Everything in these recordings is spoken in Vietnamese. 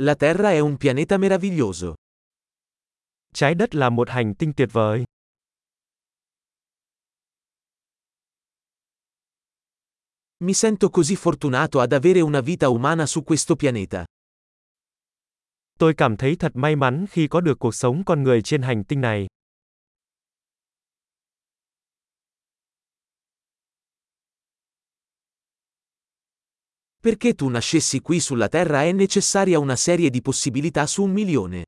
La Terra è un pianeta meraviglioso. Trái đất là một hành tinh tuyệt vời. Mi sento così fortunato ad avere una vita umana su questo pianeta. Tôi cảm thấy thật may mắn khi có được cuộc sống con người trên hành tinh này. Perché tu nascessi qui sulla Terra è necessaria una serie di possibilità su un milione.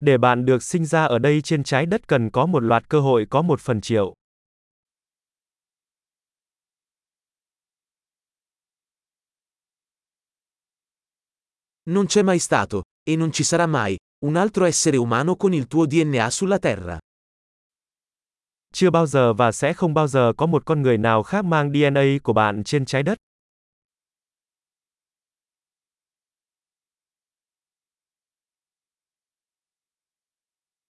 Để bạn được sinh ra ở đây trên trái đất cần có một loạt cơ hội có một phần triệu. Non c'è mai stato, e non ci sarà mai, un altro essere umano con il tuo DNA sulla Terra. Chưa bao giờ và sẽ không bao giờ có một con người nào khác mang DNA của bạn trên trái đất.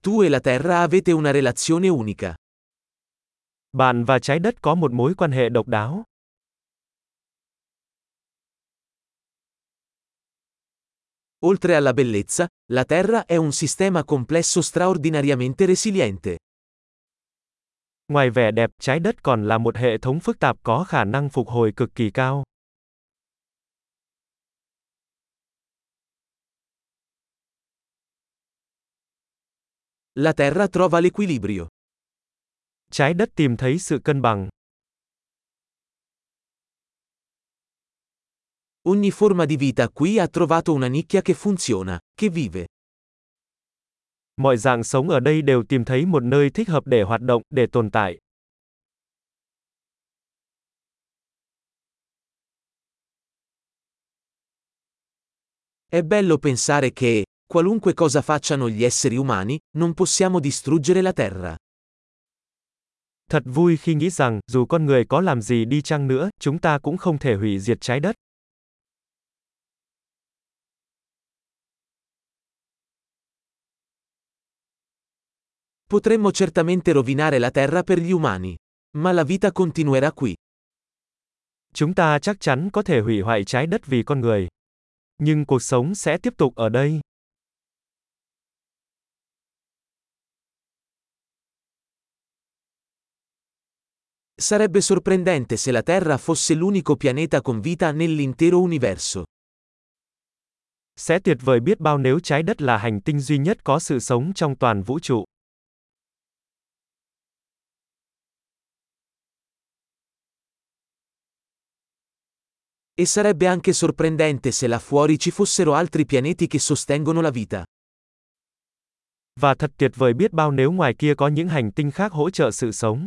Tu e la Terra avete una relazione unica. Bạn và trái đất có một mối quan hệ độc đáo. Oltre alla bellezza, la Terra è un sistema complesso straordinariamente resiliente. Ngoài vẻ đẹp, trái đất còn là một hệ thống phức tạp có khả năng phục hồi cực kỳ cao. La Terra trova l'equilibrio. Trái đất tìm thấy sự cân bằng. Ogni forma di vita qui ha trovato una nicchia che funziona, che vive. Mọi dạng sống ở đây đều tìm thấy một nơi thích hợp để hoạt động, để tồn tại. È bello pensare che, qualunque cosa facciano gli esseri umani, non possiamo distruggere la Terra. Thật vui khi nghĩ rằng, dù con người có làm gì đi chăng nữa, chúng ta cũng không thể hủy diệt trái đất. Potremmo certamente rovinare la Terra per gli umani. Ma la vita continuerà qui. Chúng ta chắc chắn có thể hủy hoại trái đất vì con người. Nhưng cuộc sống sẽ tiếp tục ở đây. Sarebbe sorprendente se la Terra fosse l'unico pianeta con vita nell'intero universo. Sẽ tuyệt vời biết bao nếu trái đất là hành tinh duy nhất có sự sống trong toàn vũ trụ. E sarebbe anche sorprendente se là fuori ci fossero altri pianeti che sostengono la vita. Và thật tuyệt vời biết bao nếu ngoài kia có những hành tinh khác hỗ trợ sự sống.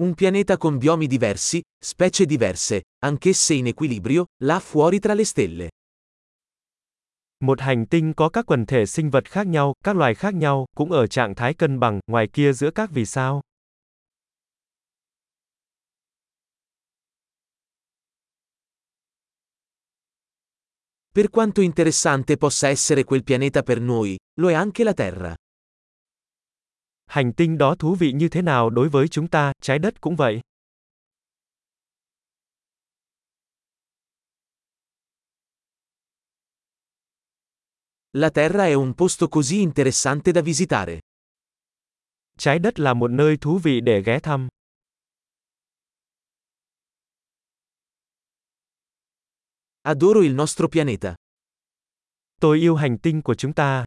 Un pianeta con biomi diversi, specie diverse, anch'esse in equilibrio, là fuori tra le stelle. Một hành tinh có các quần thể sinh vật khác nhau, các loài khác nhau, cũng ở trạng thái cân bằng, ngoài kia giữa các vì sao. Per quanto interessante possa essere quel pianeta per noi, lo è anche la Terra. Hành tinh đó thú vị như thế nào đối với chúng ta, trái đất cũng vậy. La Terra è un posto così interessante da visitare. Trái đất là một nơi thú vị để ghé thăm. Adoro il nostro pianeta. Tôi yêu hành tinh của chúng ta.